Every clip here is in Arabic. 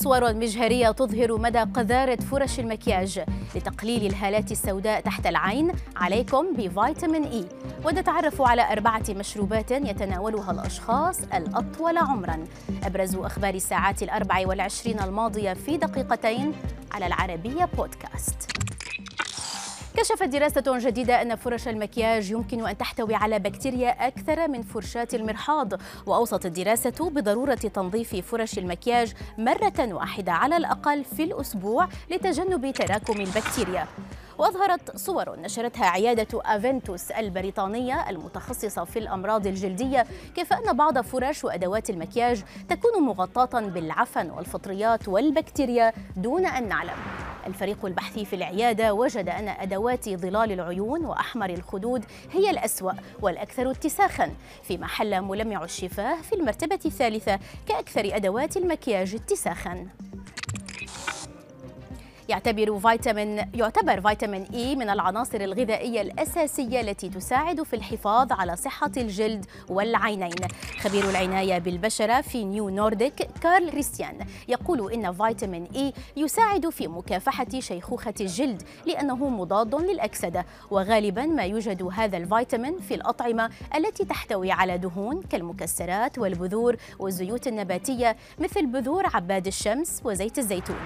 صور مجهرية تظهر مدى قذارة فرش المكياج لتقليل الهالات السوداء تحت العين. عليكم بفيتامين إي ونتعرف على أربعة مشروبات يتناولها الأشخاص الأطول عمرا. أبرز أخبار الساعات الأربع والعشرين الماضية في دقيقتين على العربية بودكاست. كشفت دراسة جديدة أن فرش المكياج يمكن أن تحتوي على بكتيريا أكثر من فرشاة المرحاض. وأوصت الدراسة بضرورة تنظيف فرش المكياج مرة واحدة على الأقل في الأسبوع لتجنب تراكم البكتيريا. وأظهرت صور نشرتها عيادة أفنتوس البريطانية المتخصصة في الأمراض الجلدية كيف أن بعض فرش وأدوات المكياج تكون مغطاة بالعفن والفطريات والبكتيريا دون أن نعلم. الفريق البحثي في العيادة وجد أن أدوات ظلال العيون وأحمر الخدود هي الأسوأ والأكثر اتساخا في محل ملمع الشفاه في المرتبة الثالثة كأكثر أدوات المكياج اتساخا. يعتبر فيتامين يعتبر فيتامين إي من العناصر الغذائية الأساسية التي تساعد في الحفاظ على صحة الجلد والعينين. خبير العناية بالبشرة في نيو نورديك كارل كريستيان يقول إن فيتامين إي يساعد في مكافحة شيخوخة الجلد لأنه مضاد للأكسدة وغالبا ما يوجد هذا الفيتامين في الأطعمة التي تحتوي على دهون كالمكسرات والبذور والزيوت النباتية مثل بذور عباد الشمس وزيت الزيتون.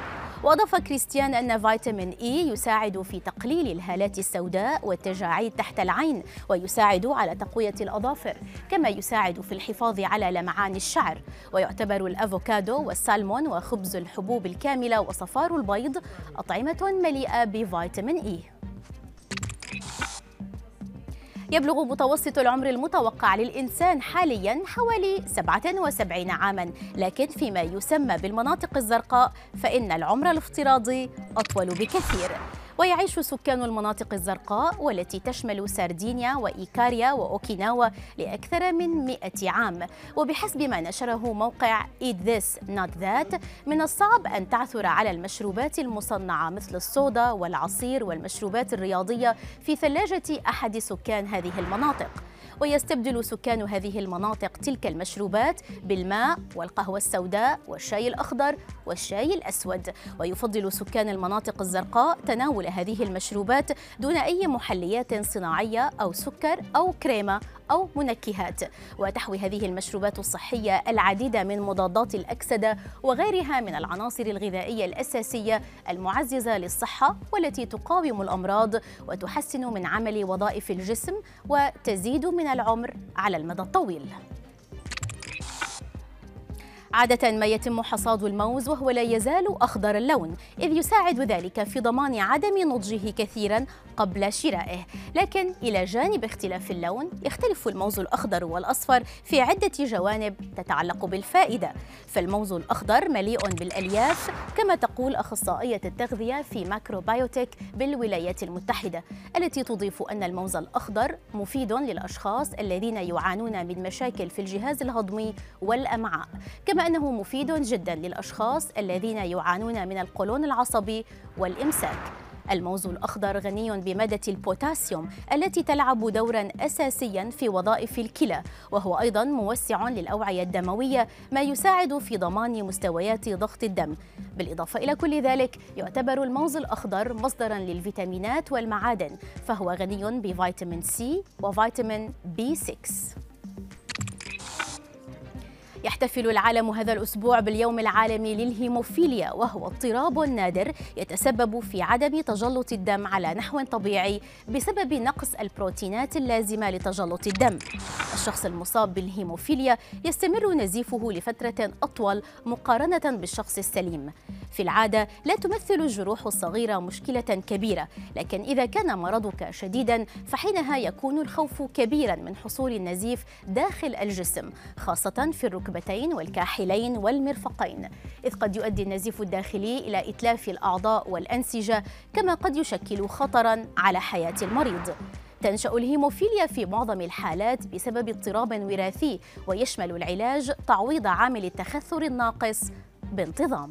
وأضاف كريستيان أن فيتامين إي يساعد في تقليل الهالات السوداء والتجاعيد تحت العين ويساعد على تقوية الأظافر كما يساعد في الحفاظ على لمعان الشعر. ويعتبر الأفوكادو والسالمون وخبز الحبوب الكاملة وصفار البيض أطعمة مليئة بفيتامين إي. يبلغ متوسط العمر المتوقع للإنسان حاليا حوالي 77 عاما. لكن فيما يسمى بالمناطق الزرقاء فإن العمر الافتراضي أطول بكثير. ويعيش سكان المناطق الزرقاء والتي تشمل ساردينيا وإيكاريا وأوكيناوا لأكثر من 100 عام. وبحسب ما نشره موقع Eat This Not That من الصعب أن تعثر على المشروبات المصنعة مثل الصودا والعصير والمشروبات الرياضية في ثلاجة أحد سكان هذه المناطق. ويستبدل سكان هذه المناطق تلك المشروبات بالماء والقهوة السوداء والشاي الأخضر والشاي الأسود. ويفضل سكان المناطق الزرقاء تناول هذه المشروبات دون أي محليات صناعية أو سكر أو كريمة أو منكهات. وتحوي هذه المشروبات الصحية العديد من مضادات الأكسدة وغيرها من العناصر الغذائية الأساسية المعززة للصحة والتي تقاوم الأمراض وتحسن من عمل وظائف الجسم وتزيد من العمر على المدى الطويل. عادة ما يتم حصاد الموز وهو لا يزال أخضر اللون إذ يساعد ذلك في ضمان عدم نضجه كثيرا قبل شرائه. لكن إلى جانب اختلاف اللون يختلف الموز الأخضر والأصفر في عدة جوانب تتعلق بالفائدة. فالموز الأخضر مليء بالألياف كما تقول أخصائية التغذية في ماكروبايوتيك بالولايات المتحدة التي تضيف أن الموز الأخضر مفيد للأشخاص الذين يعانون من مشاكل في الجهاز الهضمي والأمعاء. كما أنه مفيد جدا للأشخاص الذين يعانون من القولون العصبي والإمساك. الموز الأخضر غني بمادة البوتاسيوم التي تلعب دورا أساسيا في وظائف الكلى وهو أيضا موسع للأوعية الدموية ما يساعد في ضمان مستويات ضغط الدم. بالإضافة إلى كل ذلك يعتبر الموز الأخضر مصدرا للفيتامينات والمعادن فهو غني بفيتامين سي وفيتامين بي 6 يحتفل العالم هذا الأسبوع باليوم العالمي للهيموفيليا وهو اضطراب نادر يتسبب في عدم تجلط الدم على نحو طبيعي بسبب نقص البروتينات اللازمة لتجلط الدم. الشخص المصاب بالهيموفيليا يستمر نزيفه لفترة أطول مقارنة بالشخص السليم. في العادة لا تمثل الجروح الصغيرة مشكلة كبيرة لكن إذا كان مرضك شديدا فحينها يكون الخوف كبيرا من حصول النزيف داخل الجسم خاصة في الركبتين والكاحلين والمرفقين. إذ قد يؤدي النزيف الداخلي إلى إتلاف الأعضاء والأنسجة كما قد يشكل خطرا على حياة المريض. تنشأ الهيموفيليا في معظم الحالات بسبب اضطراب وراثي ويشمل العلاج تعويض عامل التخثر الناقص بانتظام.